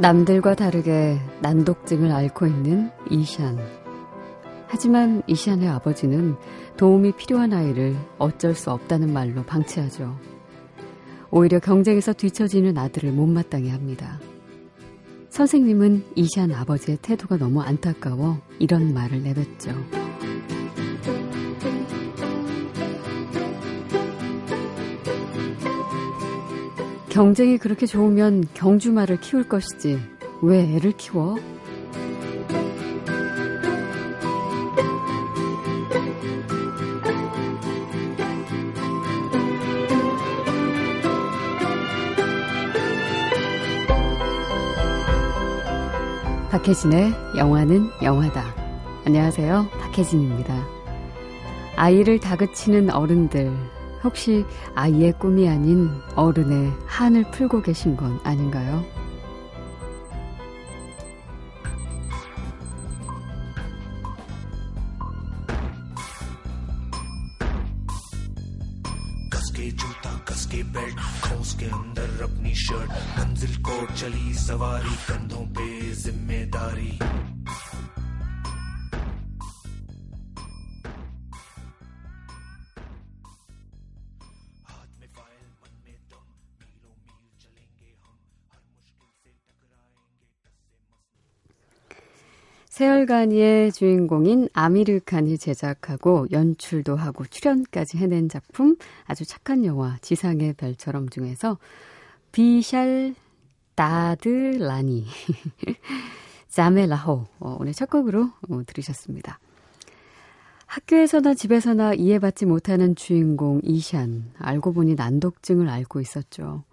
남들과 다르게 난독증을 앓고 있는 이샨. 하지만 이샨의 아버지는 도움이 필요한 아이를 어쩔 수 없다는 말로 방치하죠. 오히려 경쟁에서 뒤처지는 아들을 못마땅해 합니다. 선생님은 이샨 아버지의 태도가 너무 안타까워 이런 말을 내뱉죠. 경쟁이 그렇게 좋으면 경주말을 키울 것이지 왜 애를 키워? 박혜진의 영화는 영화다. 안녕하세요. 박혜진입니다. 아이를 다그치는 어른들, 혹시 아이의 꿈이 아닌 어른의 한을 풀고 계신 건 아닌가요? 세월간이의 주인공인 아미르 칸이 제작하고 연출도 하고 출연까지 해낸 작품 아주 착한 영화 지상의 별처럼 중에서 비샬 다드라니 자메라호 어, 오늘 첫 곡으로 어, 들으셨습니다. 학교에서나 집에서나 이해받지 못하는 주인공 이샨 알고 보니 난독증을 앓고 있었죠.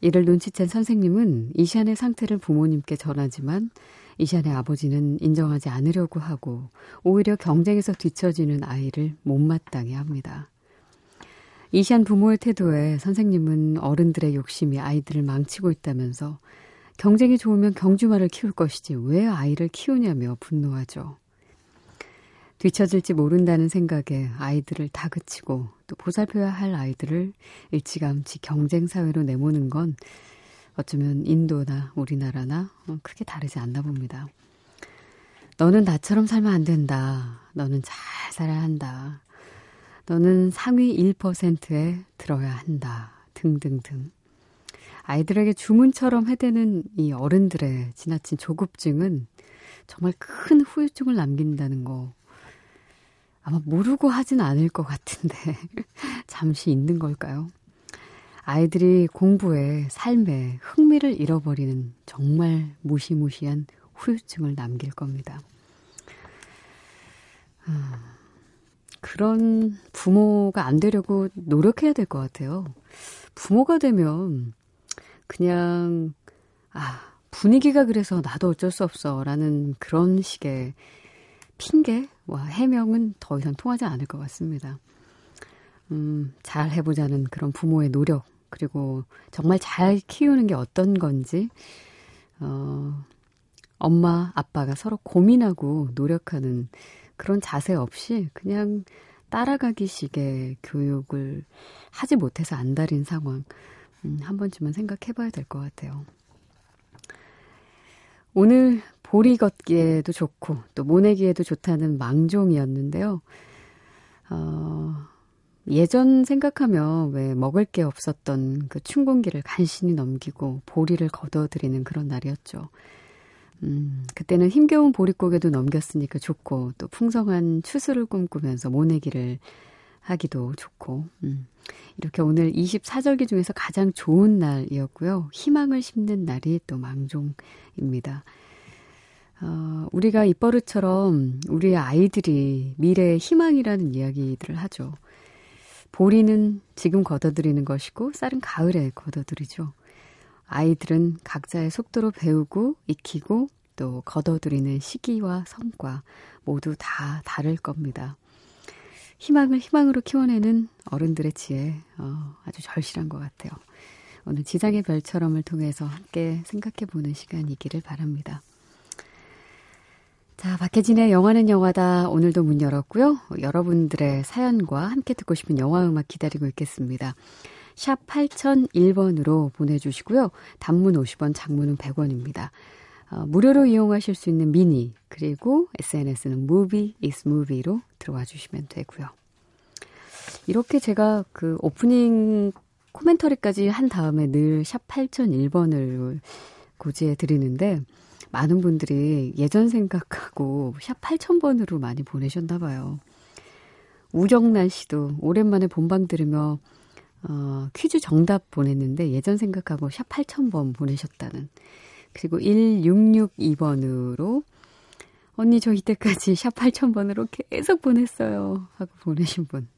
이를 눈치챈 선생님은 이샨의 상태를 부모님께 전하지만 이샨의 아버지는 인정하지 않으려고 하고 오히려 경쟁에서 뒤처지는 아이를 못마땅해 합니다. 이샨 부모의 태도에 선생님은 어른들의 욕심이 아이들을 망치고 있다면서 경쟁이 좋으면 경주말을 키울 것이지 왜 아이를 키우냐며 분노하죠. 뒤처질지 모른다는 생각에 아이들을 다그치고 또 보살펴야 할 아이들을 일찌감치 경쟁 사회로 내모는 건 어쩌면 인도나 우리나라나 어, 크게 다르지 않나 봅니다. 너는 나처럼 살면 안 된다. 너는 잘 살아야 한다. 너는 상위 1%에 들어야 한다. 등등등. 아이들에게 주문처럼 해대는 이 어른들의 지나친 조급증은 정말 큰 후유증을 남긴다는 거 아마 모르고 하진 않을 것 같은데 잠시 있는 걸까요? 아이들이 공부에 삶에 흥미를 잃어버리는 정말 무시무시한 후유증을 남길 겁니다. 음, 그런 부모가 안 되려고 노력해야 될 것 같아요. 부모가 되면 그냥 아 분위기가 그래서 나도 어쩔 수 없어라는 그런 식의 핑계와 해명은 더 이상 통하지 않을 것 같습니다. 음, 잘 해보자는 그런 부모의 노력 그리고 정말 잘 키우는 게 어떤 건지, 어, 엄마, 아빠가 서로 고민하고 노력하는 그런 자세 없이 그냥 따라가기 식의 교육을 하지 못해서 안달인 상황, 음, 한 번쯤은 생각해 봐야 될 것 같아요. 오늘 보리 걷기에도 좋고 또 모내기에도 좋다는 망종이었는데요. 어, 예전 생각하면 왜 먹을 게 없었던 그 춘공기를 간신히 넘기고 보리를 걷어들이는 그런 날이었죠. 음, 그때는 힘겨운 보릿고개도 넘겼으니까 좋고 또 풍성한 추수를 꿈꾸면서 모내기를 하기도 좋고 음, 이렇게 오늘 24절기 중에서 가장 좋은 날이었고요. 희망을 심는 날이 또 망종입니다. 어, 우리가 입버릇처럼 우리의 아이들이 미래의 희망이라는 이야기들을 하죠. 보리는 지금 걷어들이는 것이고 쌀은 가을에 걷어들이죠. 아이들은 각자의 속도로 배우고 익히고 또 걷어들이는 시기와 성과 모두 다 다를 겁니다. 희망을 희망으로 키워내는 어른들의 지혜 어, 아주 절실한 것 같아요. 오늘 지상의 별처럼을 통해서 함께 생각해 보는 시간이기를 바랍니다. 자, 박혜진의 영화는 영화다. 오늘도 문 열었고요. 여러분들의 사연과 함께 듣고 싶은 영화 음악 기다리고 있겠습니다. 샵 8001번으로 보내주시고요. 단문 50원, 장문은 100원입니다. 어, 무료로 이용하실 수 있는 미니, 그리고 SNS는 movie is movie로 들어와 주시면 되고요. 이렇게 제가 그 오프닝 코멘터리까지 한 다음에 늘 샵 8001번을 고지해 드리는데, 많은 분들이 예전 생각하고 샵 8000번으로 많이 보내셨나 봐요. 우정란 씨도 오랜만에 본방 들으며 어, 퀴즈 정답 보냈는데 예전 생각하고 샵 8000번 보내셨다는. 그리고 1662번으로 언니 저 이때까지 샵 8000번으로 계속 보냈어요. 하고 보내신 분.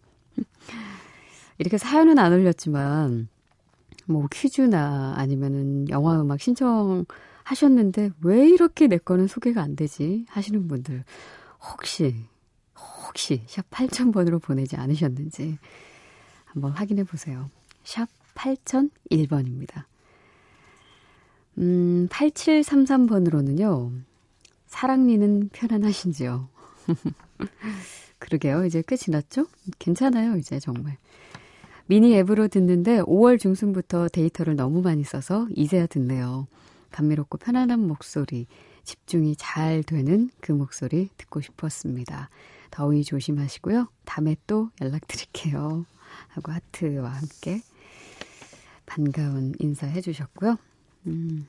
이렇게 사연은 안 올렸지만 뭐 퀴즈나 아니면은 영화 음악 신청 하셨는데 왜 이렇게 내 거는 소개가 안 되지 하시는 분들 혹시 혹시 샵 8000번으로 보내지 않으셨는지 한번 확인해 보세요. 샵 8001번입니다. 음, 8733번으로는요. 사랑니는 편안하신지요? 그러게요. 이제 꽤 지났죠? 괜찮아요, 이제 정말. 미니 앱으로 듣는데 5월 중순부터 데이터를 너무 많이 써서 이제야 듣네요. 감미롭고 편안한 목소리, 집중이 잘 되는 그 목소리 듣고 싶었습니다. 더위 조심하시고요. 다음에 또 연락드릴게요. 하고 하트와 함께 반가운 인사해 주셨고요. 음.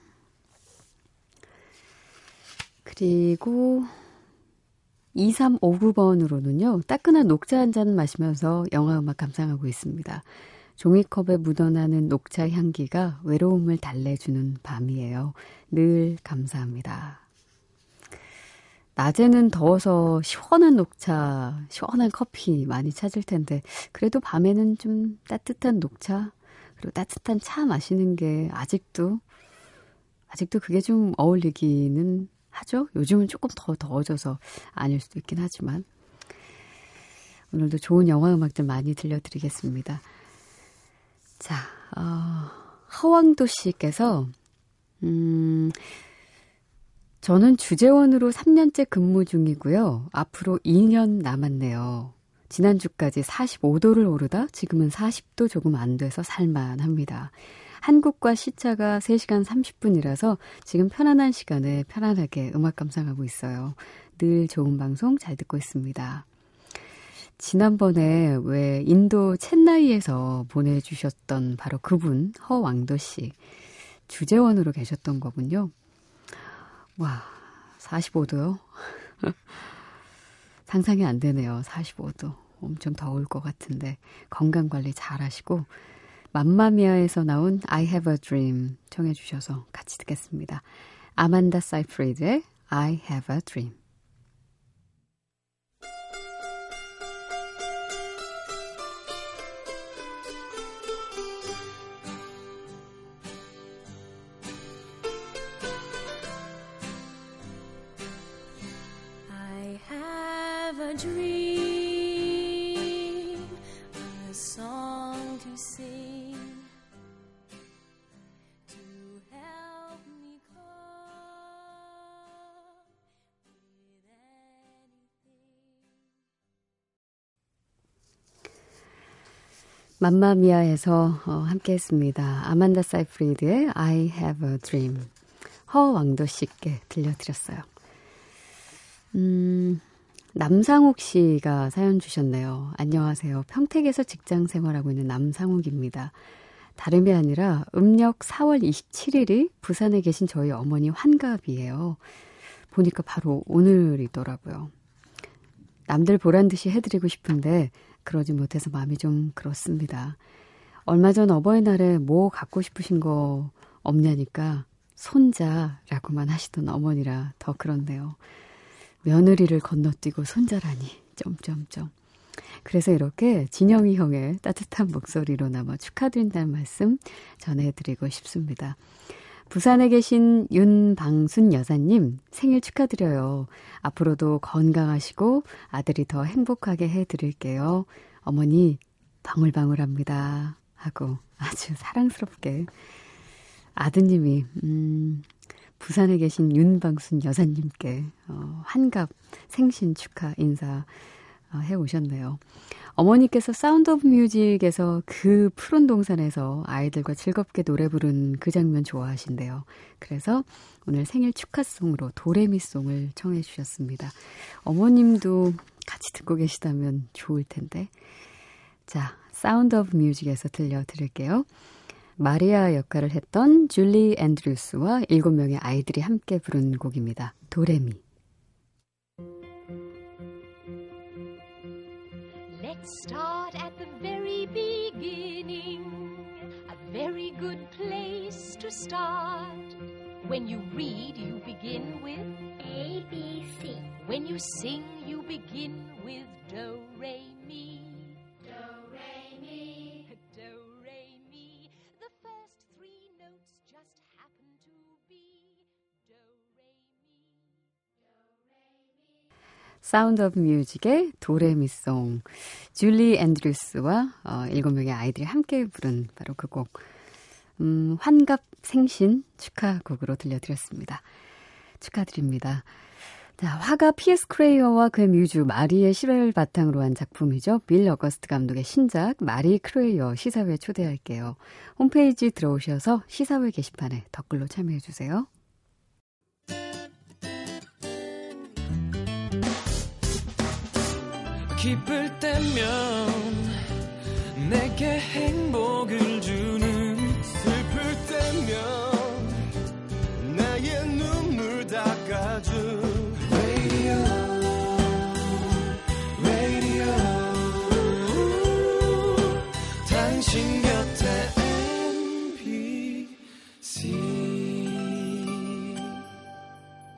그리고 2359번으로는요, 따끈한 녹차 한 잔 마시면서 영화 음악 감상하고 있습니다. 종이컵에 묻어나는 녹차 향기가 외로움을 달래주는 밤이에요. 늘 감사합니다. 낮에는 더워서 시원한 녹차, 시원한 커피 많이 찾을 텐데, 그래도 밤에는 좀 따뜻한 녹차, 그리고 따뜻한 차 마시는 게 아직도, 아직도 그게 좀 어울리기는 하죠? 요즘은 조금 더 더워져서 아닐 수도 있긴 하지만. 오늘도 좋은 영화 음악 들 많이 들려드리겠습니다. 자, 어, 허왕도 씨께서, 음, 저는 주재원으로 3년째 근무 중이고요. 앞으로 2년 남았네요. 지난주까지 45도를 오르다 지금은 40도 조금 안 돼서 살만합니다. 한국과 시차가 3시간 30분이라서 지금 편안한 시간에 편안하게 음악 감상하고 있어요. 늘 좋은 방송 잘 듣고 있습니다. 지난번에 왜 인도 첸나이에서 보내주셨던 바로 그분 허왕도 씨 주재원으로 계셨던 거군요. 와, 45도요? 상상이 안 되네요. 45도. 엄청 더울 것 같은데 건강 관리 잘 하시고 맘마미아에서 나온 I Have a Dream 청해 주셔서 같이 듣겠습니다. 아만다 사이프리드의 I Have a Dream. 맘마미아에서 어, 함께 했습니다. 아만다 사이프리드의 I Have a Dream. 허왕도 씨께 들려드렸어요. 음, 남상욱 씨가 사연 주셨네요. 안녕하세요. 평택에서 직장 생활하고 있는 남상욱입니다. 다름이 아니라 음력 4월 27일이 부산에 계신 저희 어머니 환갑이에요. 보니까 바로 오늘이더라고요. 남들 보란 듯이 해드리고 싶은데 그러지 못해서 마음이 좀 그렇습니다. 얼마 전 어버이날에 뭐 갖고 싶으신 거 없냐니까 손자라고만 하시던 어머니라 더 그렇네요. 며느리를 건너뛰고 손자라니 점점점. 그래서 이렇게 진영이 형의 따뜻한 목소리로나마 축하드린다는 말씀 전해드리고 싶습니다. 부산에 계신 윤방순 여사님 생일 축하드려요. 앞으로도 건강하시고 아들이 더 행복하게 해드릴게요. 어머니 방울방울합니다. 하고 아주 사랑스럽게 아드님이 음, 부산에 계신 윤방순 여사님께 어, 환갑 생신 축하 인사 아, 해 오셨네요. 어머니께서 사운드 오브 뮤직에서 그 푸른 동산에서 아이들과 즐겁게 노래 부른 그 장면 좋아하신대요. 그래서 오늘 생일 축하송으로 도레미송을 청해 주셨습니다. 어머님도 같이 듣고 계시다면 좋을 텐데. 자, 사운드 오브 뮤직에서 들려드릴게요. 마리아 역할을 했던 줄리 앤드루스와 일곱 명의 아이들이 함께 부른 곡입니다. 도레미. Start at the very beginning. A very good place to start. When you read, you begin with A, B, C. When you sing, you begin with Do, Re, Mi. 사운드 오브 뮤직의 도레미송. 줄리 앤드루스와 어, 일곱 명의 아이들이 함께 부른 바로 그 곡. 음, 환갑 생신 축하곡으로 들려드렸습니다. 축하드립니다. 자, 화가 피에스 크뢰이어와 그의 뮤즈 마리의 실화를 바탕으로 한 작품이죠. 빌 어거스트 감독의 신작 마리 크뢰이어 시사회 초대할게요. 홈페이지 들어오셔서 시사회 게시판에 댓글로 참여해 주세요. 기쁠 때면 내게 행복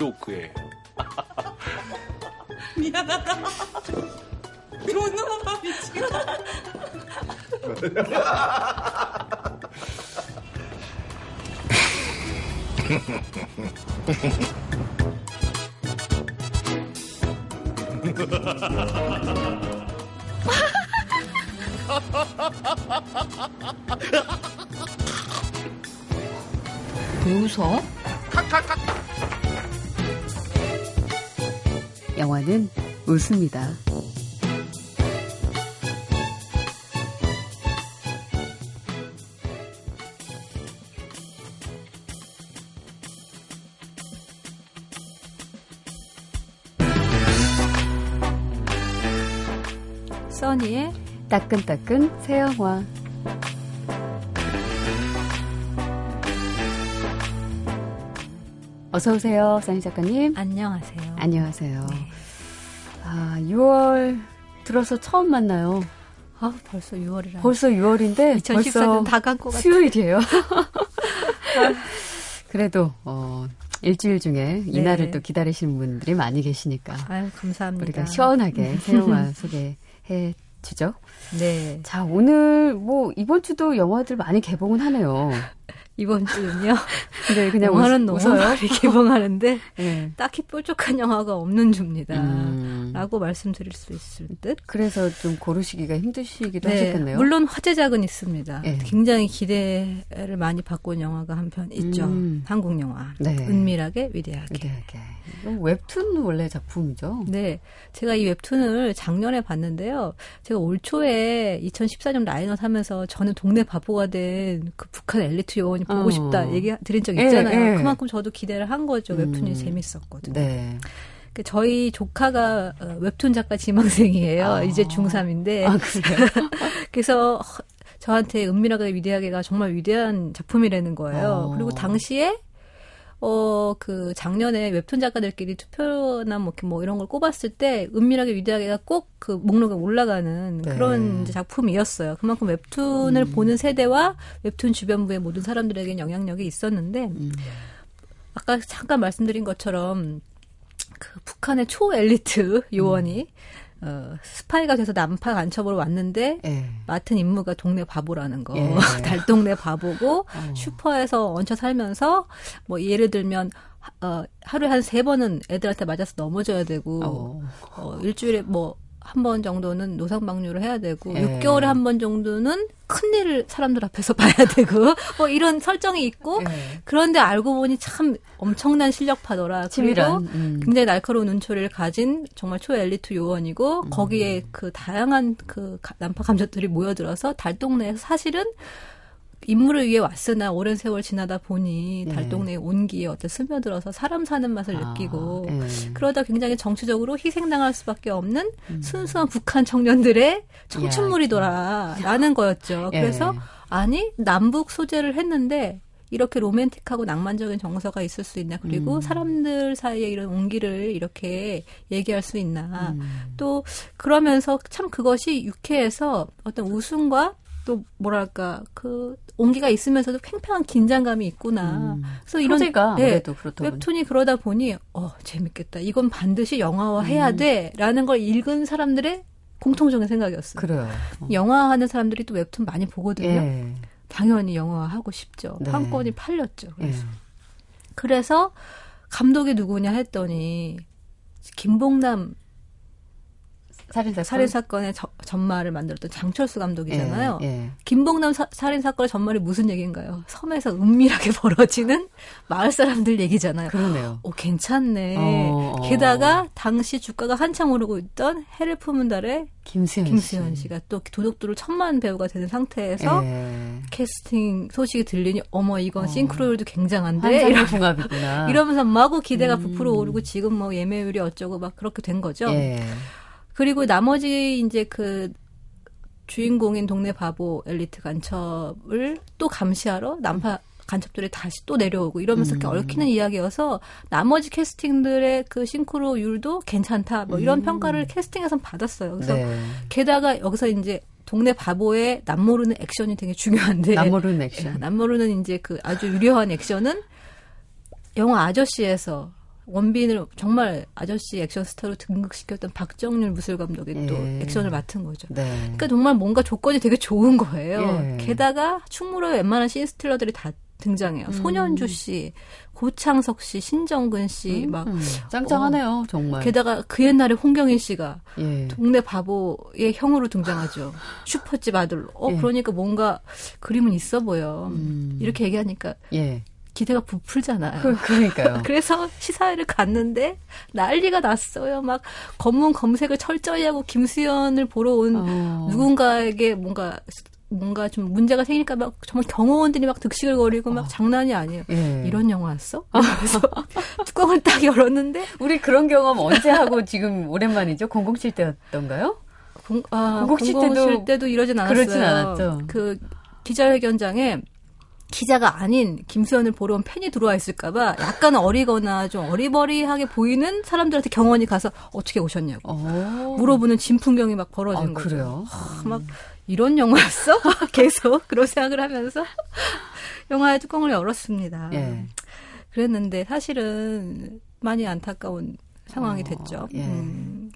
조크예요. 미안하다. 못 넘어가 미치겠 웃어? 웃습니다. 써니의 따끈따끈 새 영화 어서 오세요, 써니 작가님. 안녕하세요. 안녕하세요. 네. 아, 6월 들어서 처음 만나요. 아, 벌써 6월이라. 벌써 6월인데 2014년 다간것 같아요. 수요일이에요. 그래도 어 일주일 중에 네. 이날을 또 기다리시는 분들이 많이 계시니까. 아유, 감사합니다. 우리가 시원하게 새 영화 소개해 주죠. 네. 자, 오늘 뭐 이번 주도 영화들 많이 개봉은 하네요. 이번 주는요. 네, 그냥 영화는 웃, 너무 많이 개봉하는데 네. 딱히 뾰족한 영화가 없는 주입니다. 음. 라고 말씀드릴 수 있을 듯. 그래서 좀 고르시기가 힘드시기도 네, 하셨겠네요. 물론 화제작은 있습니다. 네. 굉장히 기대를 많이 받고 온 영화가 한 편 있죠. 음. 한국 영화. 네. 은밀하게 위대하게. 위대하게. 웹툰 원래 작품이죠? 네. 제가 이 웹툰을 작년에 봤는데요. 제가 올 초에 2014년 라이넛 하면서 저는 동네 바보가 된 그 북한 엘리트 요원이 보고 어. 싶다 얘기 드린 적 예, 있잖아요. 예, 예. 그만큼 저도 기대를 한 거죠. 웹툰이 음. 재밌었거든요. 네. 그 저희 조카가 어, 웹툰 작가 지망생이에요. 아. 이제 중3인데. 아? 그래서 저한테 은밀하게 위대하게가 정말 위대한 작품이라는 거예요. 어. 그리고 당시에 어, 그 작년에 웹툰 작가들끼리 투표나 뭐, 뭐 이런 걸 꼽았을 때 은밀하게 위대하게가 꼭 그 목록에 올라가는 네. 그런 작품이었어요. 그만큼 웹툰을 음. 보는 세대와 웹툰 주변부의 모든 사람들에게 영향력이 있었는데 음. 아까 잠깐 말씀드린 것처럼 그 북한의 초 엘리트 요원이 음. 어, 스파이가 돼서 남파 간첩으로 왔는데 예. 맡은 임무가 동네 바보라는 거. 예. 달동네 바보고 어. 슈퍼에서 얹혀 살면서 뭐 예를 들면 하- 어, 하루에 한 세 번은 애들한테 맞아서 넘어져야 되고 어. 어, 일주일에 뭐 한 번 정도는 노상방뇨를 해야 되고 예. 6개월에 한 번 정도는 큰 일을 사람들 앞에서 봐야 되고 뭐 이런 설정이 있고 예. 그런데 알고 보니 참 엄청난 실력파더라. 그리고. 음. 굉장히 날카로운 눈초리를 가진 정말 초엘리트 요원이고 음. 거기에 그 다양한 그 가- 남파 간첩들이 모여들어서 달동네에서 사실은 임무를 위해 왔으나 오랜 세월 지나다 보니 예. 달동네의 온기에 어떤 스며들어서 사람 사는 맛을 아, 느끼고 예. 그러다 굉장히 정치적으로 희생당할 수밖에 없는 순수한 북한 청년들의 청춘물이더라라는 거였죠. 예. 그래서 아니 남북 소재를 했는데 이렇게 로맨틱하고 낭만적인 정서가 있을 수 있나 그리고 음. 사람들 사이에 이런 온기를 이렇게 얘기할 수 있나 음. 또 그러면서 참 그것이 유쾌해서 어떤 웃음과 또 뭐랄까 그 온기가 있으면서도 팽팽한 긴장감이 있구나. 음. 그래서 이런 소재가 네. 웹툰이 그러다 보니 어 재밌겠다. 이건 반드시 영화화 해야 음. 돼라는 걸 읽은 사람들의 공통적인 생각이었어요. 그래요. 어. 영화하는 사람들이 또 웹툰 많이 보거든요. 예. 당연히 영화하고 싶죠. 네. 판권이 팔렸죠. 예. 그래서. 그래서 감독이 누구냐 했더니 김봉남 살인사 살인 사건의 저- 전말을 만들었던 장철수 감독이잖아요. 예. 예. 김봉남 사- 살인 사건의 전말이 무슨 얘기인가요? 섬에서 은밀하게 벌어지는 마을 사람들 얘기잖아요. 그러네요. 오 괜찮네. 어, 어. 게다가 당시 주가가 한창 오르고 있던 해를 품은 달의 김수현, 김수현 씨. 씨가 또 도둑들을 천만 배우가 되는 상태에서 예. 캐스팅 소식이 들리니 어머 이건 어. 싱크로율도 굉장한데 이러. 이러면서 마구 기대가 음. 부풀어 오르고 지금 뭐 예매율이 어쩌고 막 그렇게 된 거죠. 예. 그리고 나머지 이제 그 주인공인 동네 바보 엘리트 간첩을 또 감시하러 난파 간첩들이 다시 또 내려오고 이러면서 이렇게 음. 얽히는 이야기여서 나머지 캐스팅들의 그 싱크로율도 괜찮다 뭐 이런 음. 평가를 캐스팅에선 받았어요. 그래서 네. 게다가 여기서 이제 동네 바보의 남모르는 액션이 되게 중요한데 남모르는 예, 액션. 남모르는 이제 그 아주 유려한 액션은 영화 아저씨에서 원빈을 정말 아저씨 액션 스타로 등극시켰던 박정률 무술 감독이 또 예. 액션을 맡은 거죠. 네. 그러니까 정말 뭔가 조건이 되게 좋은 거예요. 예. 게다가 충무로에 웬만한 신스틸러들이 다 등장해요. 음. 손현주 씨, 고창석 씨, 신정근 씨, 막 음, 짱짱하네요, 정말. 게다가 그 옛날에 홍경인 씨가 예. 동네 바보의 형으로 등장하죠. 슈퍼집 아들로. 어, 예. 그러니까 뭔가 그림은 있어 보여. 음. 이렇게 얘기하니까 예. 기대가 부풀잖아요. 그, 그러니까요. 그래서 시사회를 갔는데 난리가 났어요. 막 검문 검색을 철저히 하고 김수현을 보러 온 어. 누군가에게 뭔가 뭔가 좀 문제가 생길까 막 정말 경호원들이 막 득실거리고 막 장난이 아니에요. 예. 이런 영화였어? 그래서 뚜껑을 딱 열었는데 우리 그런 경험 언제 하고 지금 오랜만이죠? 007 때였던가요? 공, 아, 공공칠 공공칠 때도 때도 이러진 않았어요. 그렇진 않았죠. 그 기자회견장에 기자가 아닌 김수현을 보러 온 팬이 들어와 있을까봐 약간 어리거나 좀 어리버리하게 보이는 사람들한테 경원이 가서 어떻게 오셨냐고 어. 물어보는 진풍경이 막 벌어진 아, 거죠. 그래요? 아, 막 이런 영화였어? 계속 그런 생각을 하면서 영화의 뚜껑을 열었습니다. 예. 그랬는데 사실은 많이 안타까운 상황이 어, 됐죠. 예. 음.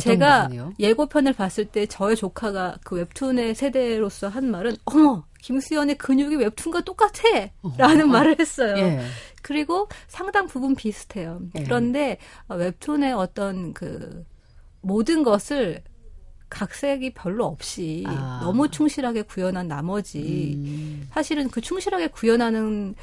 제가 부분이요? 예고편을 봤을 때 저의 조카가 그 웹툰의 세대로서 한 말은 어머 김수현의 근육이 웹툰과 똑같아 라는 말을 했어요. 예. 그리고 상당 부분 비슷해요. 예. 그런데 어, 웹툰의 어떤 그 모든 것을 각색이 별로 없이 아. 너무 충실하게 구현한 나머지 음. 사실은 그 충실하게 구현하는 문-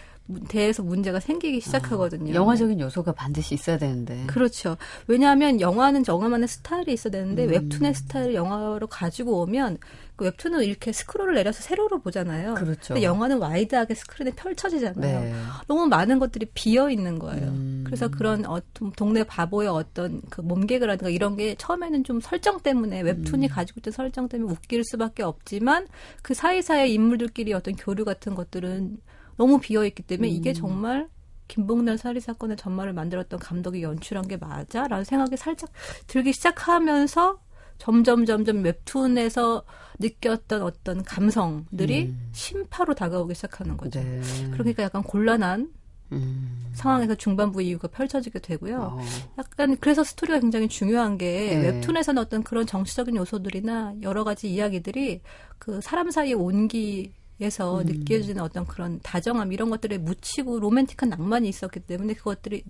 대해서 문제가 생기기 시작하거든요. 아, 영화적인 요소가 반드시 있어야 되는데. 그렇죠. 왜냐하면 영화는 영화만의 스타일이 있어야 되는데 음. 웹툰의 스타일을 영화로 가지고 오면 그 웹툰은 이렇게 스크롤을 내려서 세로로 보잖아요. 그렇죠. 근데 영화는 wide하게 스크린에 펼쳐지잖아요. 네. 너무 많은 것들이 비어 있는 거예요. 음. 그래서 그런 어, 좀 동네 바보의 어떤 그 몸개그라든가 이런 게 처음에는 좀 설정 때문에 웹툰이 음. 가지고 있던 설정 때문에 웃길 수밖에 없지만 그 사이사이 인물들끼리 어떤 교류 같은 것들은 너무 비어 있기 때문에 음. 이게 정말 김복남 살인 사건의 전말을 만들었던 감독이 연출한 게 맞아라는 생각이 살짝 들기 시작하면서 점점 점점 웹툰에서 느꼈던 어떤 감성들이 음. 심파로 다가오기 시작하는 거죠. 네. 그러니까 약간 곤란한 음. 상황에서 중반부 이유가 펼쳐지게 되고요. 어. 약간 그래서 스토리가 굉장히 중요한 게 네. 웹툰에서는 어떤 그런 정치적인 요소들이나 여러 가지 이야기들이 그 사람 사이의 온기 에서 음. 느껴지는 어떤 그런 다정함 이런 것들에 묻히고 로맨틱한 낭만이 있었기 때문에 그것들이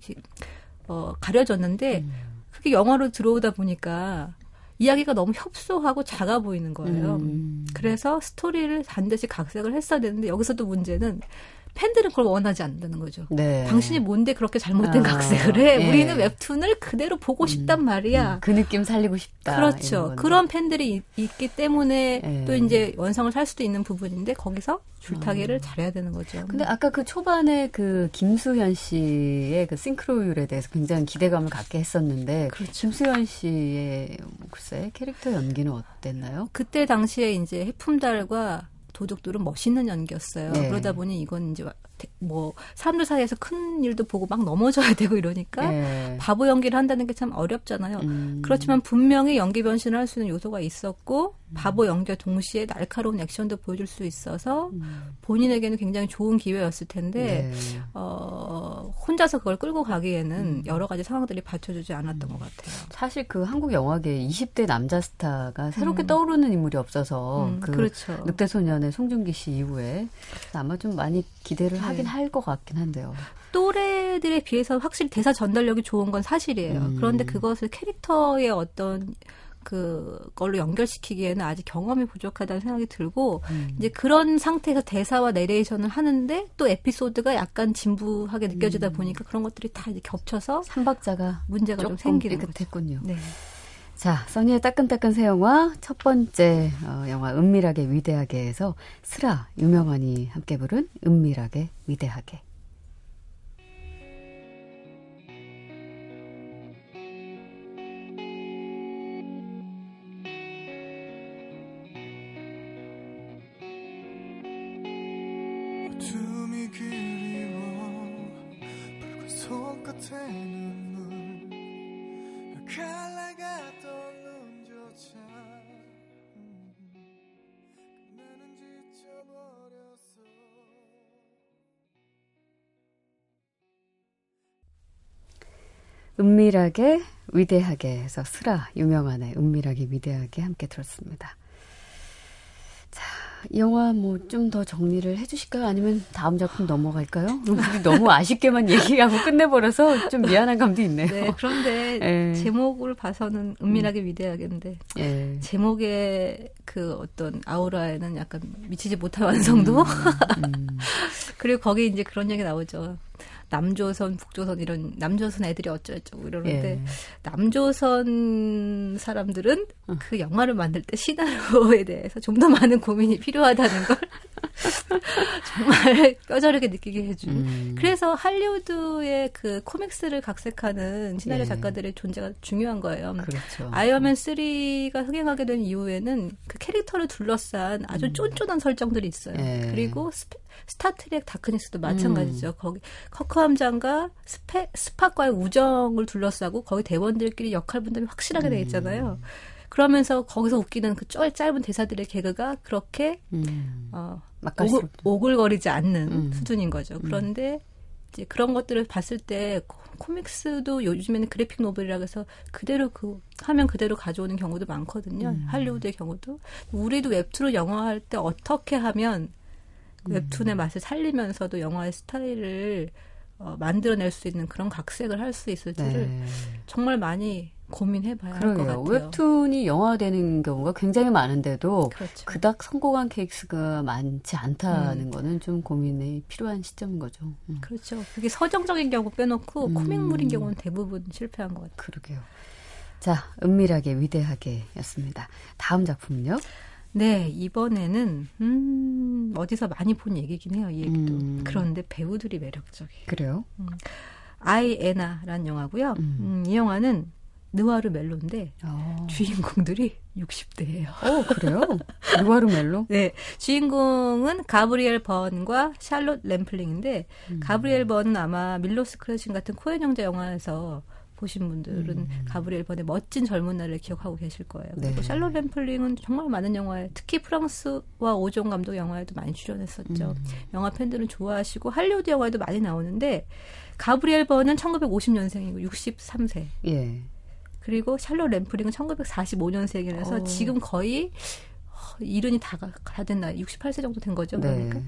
어, 가려졌는데 음. 그게 영화로 들어오다 보니까 이야기가 너무 협소하고 작아 보이는 거예요. 음. 그래서 스토리를 반드시 각색을 했어야 되는데 여기서도 문제는 팬들은 그걸 원하지 않는다는 거죠. 네. 당신이 뭔데 그렇게 잘못된 아, 각색을 해? 예. 우리는 웹툰을 그대로 보고 싶단 말이야. 음, 그 느낌 살리고 싶다. 그렇죠. 그런 팬들이 있- 있기 때문에 예. 또 이제 원성을 살 수도 있는 부분인데 거기서 줄타기를 아. 잘해야 되는 거죠. 근데 아까 그 초반에 그 김수현 씨의 그 싱크로율에 대해서 굉장히 기대감을 갖게 했었는데 그렇죠. 김수현 씨의 뭐 글쎄 캐릭터 연기는 어땠나요? 그때 당시에 이제 해품달과 도둑들은 멋있는 연기였어요. 네. 그러다 보니 이건 이제 뭐 사람들 사이에서 큰 일도 보고 막 넘어져야 되고 이러니까 예. 바보 연기를 한다는 게 참 어렵잖아요. 음. 그렇지만 분명히 연기 변신을 할 수 있는 요소가 있었고 음. 바보 연기와 동시에 날카로운 액션도 보여줄 수 있어서 음. 본인에게는 굉장히 좋은 기회였을 텐데 네. 어, 혼자서 그걸 끌고 가기에는 음. 여러 가지 상황들이 받쳐주지 않았던 것 같아요. 사실 그 한국 영화계 20대 남자 스타가 새롭게 음. 떠오르는 인물이 없어서 음, 그 그렇죠. 늑대 소년의 송중기 씨 이후에 아마 좀 많이 기대를 네. 하긴 할 것 같긴 한데요. 또래들에 비해서 확실히 대사 전달력이 좋은 건 사실이에요. 음. 그런데 그것을 캐릭터의 어떤 그걸로 연결시키기에는 아직 경험이 부족하다는 생각이 들고 음. 이제 그런 상태에서 대사와 내레이션을 하는데 또 에피소드가 약간 진부하게 느껴지다 음. 보니까 그런 것들이 다 이제 겹쳐서 삼박자가 문제가 좀 생기는 거죠. 삐끗했군요. 네. 자, 써니의 따끈따끈 새 영화 첫 번째 어, 영화 은밀하게 위대하게에서 스라 유명한이 함께 부른 은밀하게 위대하게. 은밀하게 위대하게 해서 스라 유명한의 은밀하게 위대하게 함께 들었습니다. 자, 이 영화 뭐 좀 더 정리를 해주실까요? 아니면 다음 작품 넘어갈까요? 우리 너무 아쉽게만 얘기하고 끝내버려서 좀 미안한 감도 있네요. 네, 그런데 예. 제목을 봐서는 은밀하게 위대하겠는데 예. 제목의 그 어떤 아우라에는 약간 미치지 못할 완성도 음, 그리고 거기 이제 그런 얘기 나오죠. 남조선, 북조선 이런 남조선 애들이 어쩌고저쩌고 이러는데 예. 남조선 사람들은 그 영화를 만들 때 시나리오에 대해서 좀 더 많은 고민이 필요하다는 걸 정말 뼈저리게 느끼게 해준. 음. 그래서 할리우드의 그 코믹스를 각색하는 시나리오 예. 작가들의 존재가 중요한 거예요. 그렇죠. 아이언맨 3가 흥행하게 된 이후에는 그 캐릭터를 둘러싼 아주 쫀쫀한 설정들이 있어요. 음. 예. 그리고 스페- 스타트랙 다크니스도 마찬가지죠. 거기 커크 함장과 스페, 스팍과의 우정을 둘러싸고 거기 대원들끼리 역할 분담이 확실하게 돼 있잖아요. 음. 그러면서 거기서 웃기는 그 쩔- 짧은 대사들의 개그가 그렇게 음. 어. 오글, 오글거리지 않는 음. 수준인 거죠. 그런데 이제 그런 것들을 봤을 때 코- comics도 요즘에는 graphic novel이라 해서 그대로 그 화면 그대로 가져오는 경우도 많거든요. 음. 할리우드의 경우도 우리도 웹툰을 영화할 때 어떻게 하면 음. 웹툰의 맛을 살리면서도 영화의 스타일을 어, 만들어낼 수 있는 그런 각색을 할 수 있을지를 네. 정말 많이 고민해봐야 할 것. 같아요. 웹툰이 영화되는 경우가 굉장히 많은데도 그렇죠. 그닥 성공한 케이스가 많지 않다는 음. 거는 좀 고민이 필요한 시점인 거죠. 음. 그렇죠. 그게 서정적인 경우 빼놓고 음. 코믹물인 경우는 대부분 실패한 것 같아요. 그러게요. 자, 은밀하게 위대하게였습니다. 다음 작품은요? 네, 이번에는 음, 어디서 많이 본 얘기긴 해요. 이 얘기도. 음. 그런데 배우들이 매력적이에요. 그래요? 아이 에나라는 영화고요. 음. 음, 이 영화는 느와르 멜로인데 어, 주인공들이 60대예요. 어, 그래요? 누아르 멜로? 네, 주인공은 가브리엘 번과 샬롯 램플링인데 음. 가브리엘 번은 아마 밀로스 크레신 같은 코엔 형제 영화에서 보신 분들은 음. 가브리엘 번의 멋진 젊은 날을 기억하고 계실 거예요. 그리고 네. 샬롯 램플링은 정말 많은 영화에 특히 프랑스와 오종 감독 영화에도 많이 출연했었죠. 음. 영화 팬들은 좋아하시고 할리우드 영화에도 많이 나오는데 가브리엘 번은 1950년생이고 63세. 예. 그리고 샬롯 램플링은 1945년생이라서 오. 지금 거의 어, 이른이 다, 가- 다 됐나 68세 정도 된 거죠. 네. 그러니까.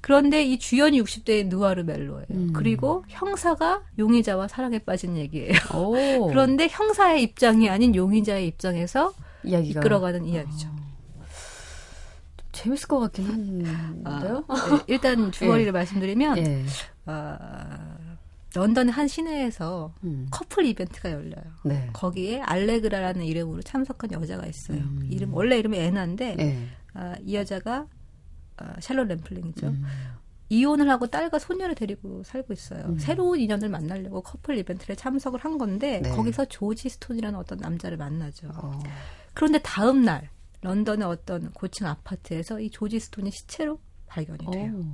그런데 이 주연이 60대의 누아르 멜로예요. 음. 그리고 형사가 용의자와 사랑에 빠진 얘기예요. 오. 그런데 형사의 입장이 아닌 용의자의 입장에서 이야기가 이끌어가는 이야기죠. 재밌을 것 같긴 한데요. 네, 일단 줄거리를 말씀드리면 예. 아, 런던 한 시내에서 음. 커플 이벤트가 열려요. 네. 거기에 알레그라라는 이름으로 참석한 여자가 있어요. 음. 이름 원래 이름이 애나인데 예. 아, 이 여자가 아, 샬롯 램플링이죠. 음. 이혼을 하고 딸과 손녀를 데리고 살고 있어요. 음. 새로운 인연을 만나려고 커플 이벤트에 참석을 한 건데 네. 거기서 조지 스톤이라는 어떤 남자를 만나죠. 어. 그런데 다음 날 런던의 어떤 고층 아파트에서 이 조지 스톤이 시체로 발견이 돼요. 오.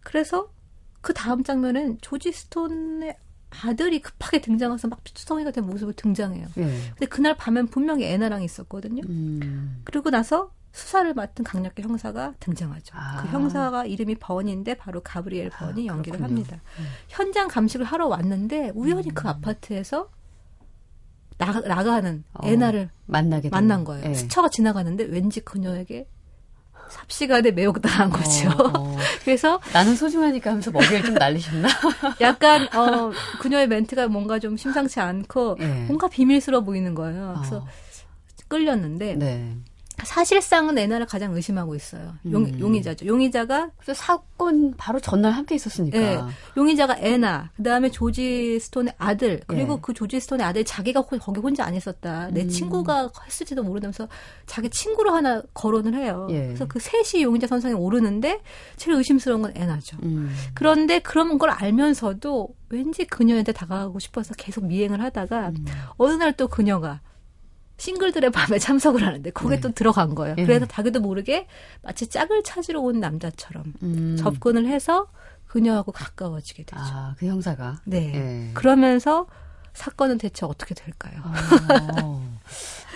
그래서 그 다음 장면은 조지 스톤의 아들이 급하게 등장해서 막 피투성이가 된 모습을 등장해요. 예. 근데 그날 밤엔 분명히 애나랑 있었거든요. 음. 그리고 나서 수사를 맡은 강력계 형사가 등장하죠. 아. 그 형사가 이름이 번인데 바로 가브리엘 번이 아, 연기를 그렇군요. 합니다. 현장 감식을 하러 왔는데 우연히 음. 그 아파트에서 나, 나가는 어, 애나를 만나게 된- 만난 거예요. 예. 스쳐가 지나가는데 왠지 그녀에게 삽시간에 매혹당한 거죠. 어, 어. 그래서 나는 소중하니까 하면서 머리를 좀 날리셨나? 약간 어 그녀의 멘트가 뭔가 좀 심상치 않고 예. 뭔가 비밀스러워 보이는 거예요. 그래서 어. 끌렸는데 네. 사실상은 애나를 가장 의심하고 있어요. 용, 음. 용의자죠. 용의자가 그래서 사건 바로 전날 함께 있었으니까. 예, 용의자가 애나, 그 다음에 조지 스톤의 아들, 그리고 예. 그 조지 스톤의 아들이 자기가 호- 거기 혼자 안 있었다. 내 음. 친구가 했을지도 모르면서 자기 친구로 하나 거론을 해요. 예. 그래서 그 셋이 용의자 선상에 오르는데 제일 의심스러운 건 애나죠. 음. 그런데 그런 걸 알면서도 왠지 그녀한테 다가가고 싶어서 계속 미행을 하다가 음. 어느 날 또 그녀가 싱글들의 밤에 참석을 하는데 거기에 네. 또 들어간 거예요. 예. 그래서 자기도 모르게 마치 짝을 찾으러 온 남자처럼 음. 접근을 해서 그녀하고 가까워지게 되죠. 아, 그 형사가. 네. 예. 그러면서 사건은 대체 어떻게 될까요? 어.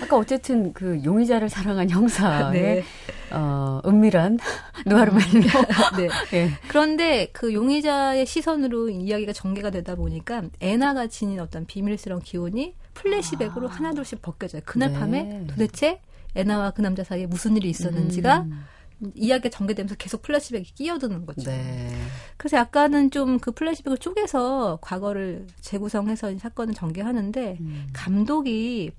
아까 어쨌든 그 용의자를 사랑한 형사의 네. 어, 은밀한 누아르멜로. 네. 예. 그런데 그 용의자의 시선으로 이야기가 전개가 되다 보니까 애나가 지닌 어떤 비밀스러운 기운이 플래시백으로 하나둘씩 벗겨져요. 그날 아. 네. 밤에 도대체 애나와 그 남자 사이에 무슨 일이 있었는지가 음. 이야기가 전개되면서 계속 플래시백이 끼어드는 거죠. 네. 그래서 약간은 좀 그 플래시백을 쪼개서 과거를 재구성해서 이 사건을 전개하는데 음. 감독이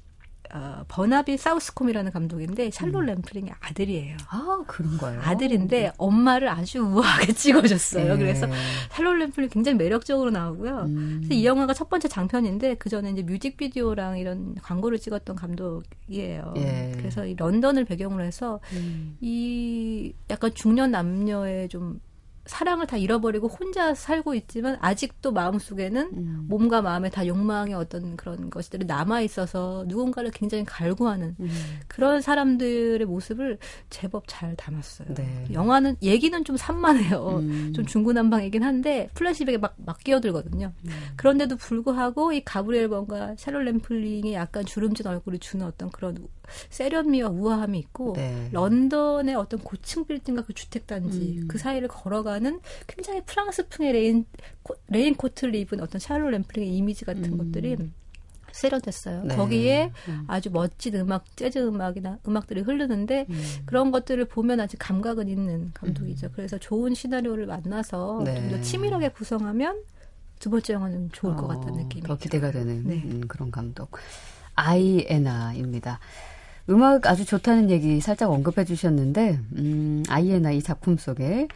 어, 버나비 사우스콤이라는 감독인데 샬롯 음. 램플링의 아들이에요. 아, 그런 거예요. 아들인데 엄마를 아주 우아하게 찍어줬어요. 예. 그래서 샬롯 램플링 굉장히 매력적으로 나오고요. 음. 그래서 이 영화가 첫 번째 장편인데 그 전에 이제 뮤직비디오랑 이런 광고를 찍었던 감독이에요. 예. 그래서 이 런던을 배경으로 해서 음. 이 약간 중년 남녀의 좀 사랑을 다 잃어버리고 혼자 살고 있지만 아직도 마음속에는 음. 몸과 마음에 다 욕망의 어떤 그런 것들이 남아 있어서 누군가를 굉장히 갈구하는 음. 그런 사람들의 모습을 제법 잘 담았어요. 네. 영화는 얘기는 좀 산만해요. 음. 좀 중구난방이긴 한데 플래시백에 막, 막 끼어들거든요. 음. 그런데도 불구하고 이 가브리엘 번과 샬롯 램플링이 약간 주름진 얼굴을 주는 어떤 그런 우- 세련미와 우아함이 있고 네. 런던의 어떤 고층 빌딩과 그 주택 단지 음. 그 사이를 걸어가는 굉장히 프랑스풍의 레인 코- 레인코트를 입은 어떤 샬롯 램플링의 이미지 같은 음. 것들이 세련됐어요. 네. 거기에 음. 아주 멋진 음악, 재즈 음악이나 음악들이 흐르는데 음. 그런 것들을 보면 아직 감각은 있는 감독이죠. 그래서 좋은 시나리오를 만나서 네. 좀더 치밀하게 구성하면 두 번째 영화는 좋을 것 어, 같다는 느낌이. 더 기대가 되는 네. 음, 그런 감독. 아이 애나입니다. 음악 아주 좋다는 얘기 살짝 언급해 주셨는데, 음, 아이 애나 이 작품 속에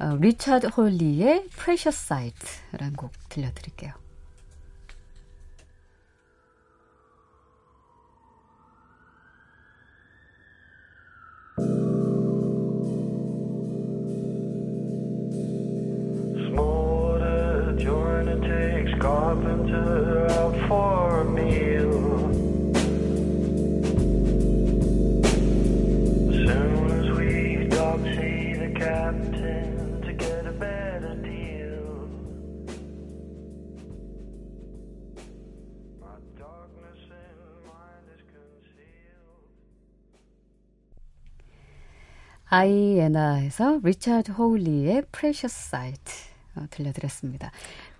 어, 리차드 홀리의 Precious Sight라는 곡 들려드릴게요. 아이 애나에서 리차드 호울리의 Precious Sight 어, 들려드렸습니다.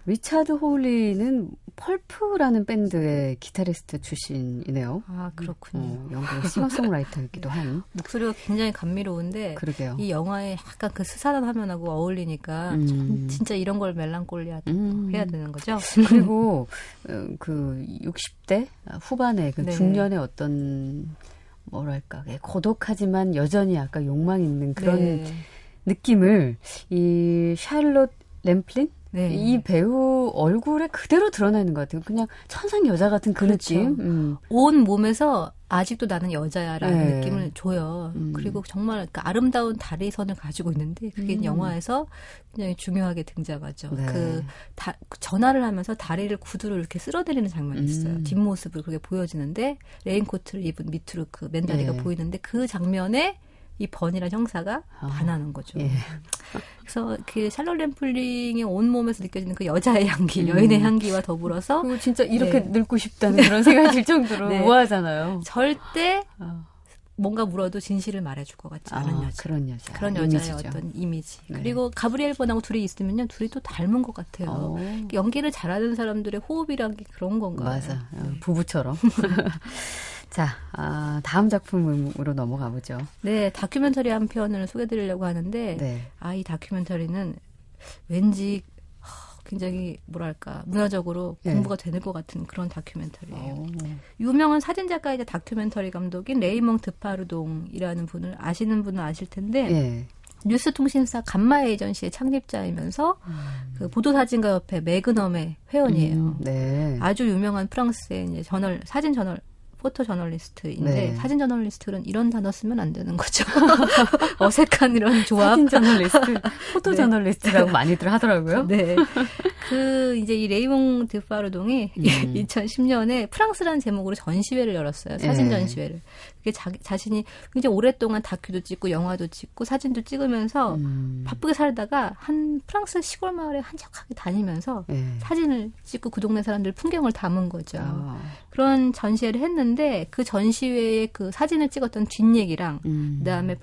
리차드 호울리는 펄프라는 밴드의 기타리스트 출신이네요. 아 그렇군요. 어, 영국의 싱어송라이터이기도 한. 목소리가 굉장히 감미로운데 그러게요. 이 영화에 약간 그 스산한 화면하고 어울리니까 음. 전 진짜 이런 걸 멜랑콜리하다 음. 해야 되는 거죠. 그리고 어, 그 60대 후반에 그 네. 중년의 어떤 뭐랄까 예, 고독하지만 여전히 약간 욕망 있는 그런 네. 느낌을 이 샬롯 램플린 네. 이 배우 얼굴에 그대로 드러나는 것 같아요. 그냥 천상 여자 같은 그 그렇죠. 느낌. 음. 온 몸에서 아직도 나는 여자야라는 네. 느낌을 줘요. 음. 그리고 정말 그 아름다운 다리선을 가지고 있는데 그게 음. 영화에서 굉장히 중요하게 등장하죠. 네. 그, 다, 그 전화를 하면서 다리를 구두로 이렇게 쓸어내리는 장면이 있어요. 음. 뒷모습을 그렇게 보여지는데 레인코트를 입은 밑으로 그 맨다리가 네. 보이는데 그 장면에 이 번이란 형사가 아. 반하는 거죠. 예. 그래서 그 샬롯 램플링의 온 몸에서 느껴지는 그 여자의 향기, 음. 여인의 향기와 더불어서 진짜 이렇게 네. 늙고 싶다는 그런 생각이 들 정도로 네. 우아하잖아요. 절대 어. 뭔가 물어도 진실을 말해줄 것 같지 않은 아, 여자. 그런 여자. 그런 여자의 이미지죠. 어떤 이미지. 네. 그리고 가브리엘 번하고 둘이 있으면요, 둘이 또 닮은 것 같아요. 어. 연기를 잘하는 사람들의 호흡이란 게 그런 건가요? 맞아. 어, 네. 부부처럼. 자, 아, 다음 작품으로 넘어가 보죠. 네, 다큐멘터리 한 편을 소개드리려고 하는데, 네. 아, 이 다큐멘터리는 왠지 하, 굉장히 뭐랄까 문화적으로 네. 공부가 되는 것 같은 그런 다큐멘터리예요. 어. 유명한 사진 작가이자 다큐멘터리 감독인 레이몽 드파르동이라는 분을 아시는 분은 아실 텐데 예. 뉴스통신사 감마 에이전시의 창립자이면서 그 보도사진가 협회 매그넘의 회원이에요. 음, 네. 아주 유명한 프랑스의 이제 저널 사진 저널 포토 저널리스트인데 네. 사진 저널리스트는 이런 단어 쓰면 안 되는 거죠. 어색한 이런 조합. 사진 저널리스트, 포토 네. 저널리스트라고 많이들 하더라고요. 네. 그 이제 이 레이몽 드파르동이 음. 2010년에 프랑스라는 제목으로 전시회를 열었어요. 사진 네. 전시회를. 그게 자, 자신이 굉장히 오랫동안 다큐도 찍고 영화도 찍고 사진도 찍으면서 음. 바쁘게 살다가 한 프랑스 시골 마을에 한적하게 다니면서 예. 사진을 찍고 그 동네 사람들 풍경을 담은 거죠. 아, 그런 전시회를 했는데 그 전시회에 그 사진을 찍었던 뒷얘기랑 음. 그다음에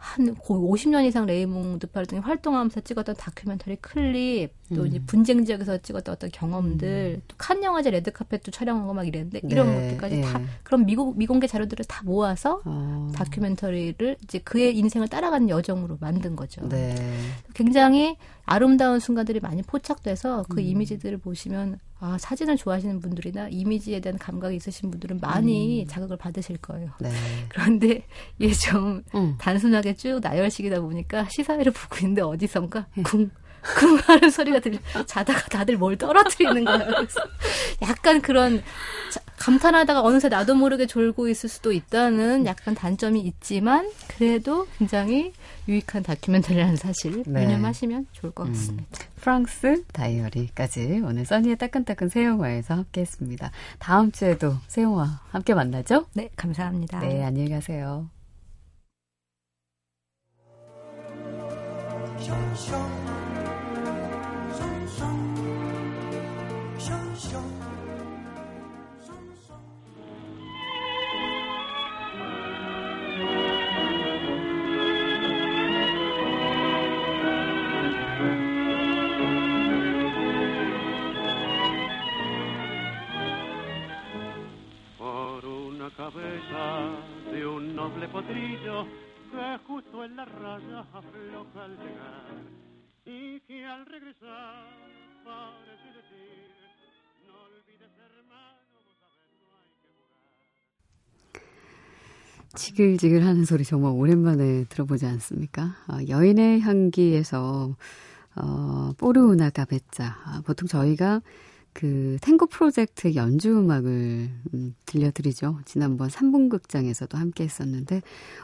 한 거의 50년 이상 레이몽 드파르동이 활동하면서 찍었던 다큐멘터리 클립, 또 음. 이제 분쟁 지역에서 찍었던 어떤 경험들, 또 칸 영화제 레드카펫도 촬영하고 막 이랬는데 이런 네, 것들까지 예. 다 그런 미국 미공개 자료들을 다 모아서 어. 다큐멘터리를 이제 그의 인생을 따라가는 여정으로 만든 거죠. 네. 굉장히 아름다운 순간들이 많이 포착돼서 그 음. 이미지들을 보시면 아 사진을 좋아하시는 분들이나 이미지에 대한 감각이 있으신 분들은 많이 음. 자극을 받으실 거예요. 네. 그런데 이게 좀 음. 단순하게 쭉 나열식이다 보니까 시사회를 보고 있는데 어디선가 예. 쿵, 쿵 하는 소리가 들려. 자다가 다들 뭘 떨어뜨리는 거예요. 그래서 약간 그런 자- 감탄하다가 어느새 나도 모르게 졸고 있을 수도 있다는 약간 단점이 있지만 그래도 굉장히 유익한 다큐멘터리라는 사실 네. 유념하시면 좋을 것 음. 같습니다. 프랑스 다이어리까지 오늘 써니의 따끈따끈 새 영화에서 함께 했습니다. 다음 주에도 새 영화 함께 만나죠? 네, 감사합니다. 네, 안녕히 가세요. Afloja al llegar y que al regresar parece decir 지글지글 하는 소리 정말 오랜만에 들어보지 않습니까? 어, 여인의 향기에서 어, 뽀르우나 가 베짜. 아, 보통 저희가 그 탱고 프로젝트 연주 음악을 음, 들려드리죠. 지난번 3분 극장에서도 함께 했었는데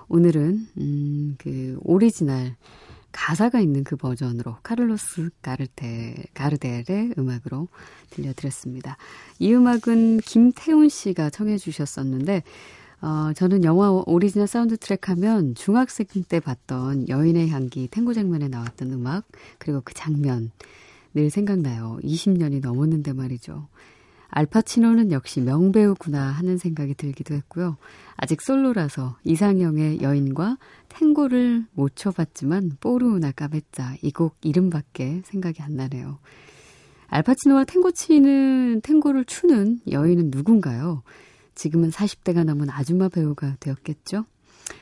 오늘은 음, 그 오리지널 가사가 있는 그 버전으로 카를로스 가르테, 가르델의 음악으로 들려드렸습니다. 이 음악은 김태훈 씨가 청해 주셨었는데 어, 저는 영화 오리지널 사운드 트랙 하면 중학생 때 봤던 여인의 향기 탱고 장면에 나왔던 음악 그리고 그 장면 늘 생각나요. 20년이 넘었는데 말이죠. 알파치노는 역시 명배우구나 하는 생각이 들기도 했고요. 아직 솔로라서 이상형의 여인과 탱고를 못 춰봤지만 뽀르우나 까베짜 이 곡 이름밖에 생각이 안 나네요. 알파치노와 탱고 치는 탱고를 추는 여인은 누군가요? 지금은 40대가 넘은 아줌마 배우가 되었겠죠?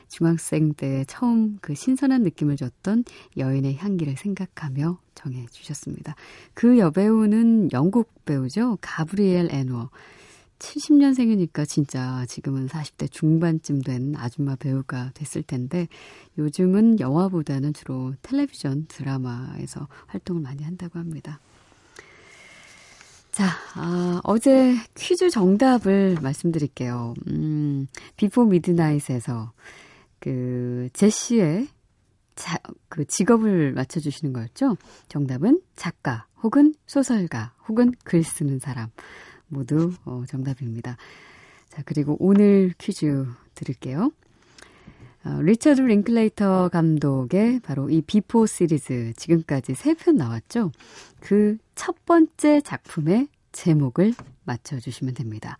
중학생 때 처음 그 신선한 느낌을 줬던 여인의 향기를 생각하며 정해 주셨습니다. 그 여배우는 영국 배우죠. 가브리엘 애노. 70년생이니까 진짜 지금은 40대 중반쯤 된 아줌마 배우가 됐을 텐데 요즘은 영화보다는 주로 텔레비전 드라마에서 활동을 많이 한다고 합니다. 자, 아, 어제 퀴즈 정답을 말씀드릴게요. 음, 비포 미드나잇에서 그 제시의 자, 그 직업을 맞춰주시는 거였죠? 정답은 작가 혹은 소설가 혹은 글 쓰는 사람 모두 어, 정답입니다. 자, 그리고 오늘 퀴즈 드릴게요. 어, 리처드 링클레이터 감독의 바로 이 비포 시리즈 지금까지 세 편 나왔죠. 그 첫 번째 작품의 제목을 맞춰주시면 됩니다.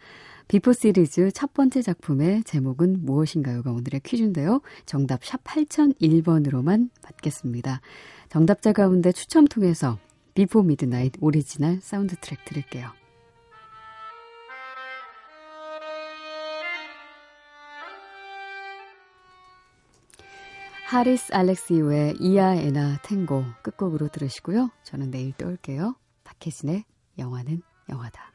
비포 시리즈 첫 번째 작품의 제목은 무엇인가요가 오늘의 퀴즈인데요. 정답 샵 8001번으로만 받겠습니다. 정답자 가운데 추첨 통해서 비포 미드나잇 오리지널 사운드 트랙 드릴게요. 하리스 알렉시우의 이아 에나 탱고 끝곡으로 들으시고요. 저는 내일 또 올게요. 박혜진의 영화는 영화다.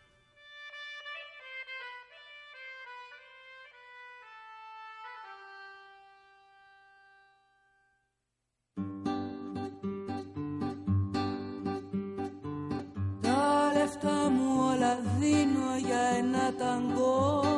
Τα λεφτά μου όλα δίνω για ένα ταγκό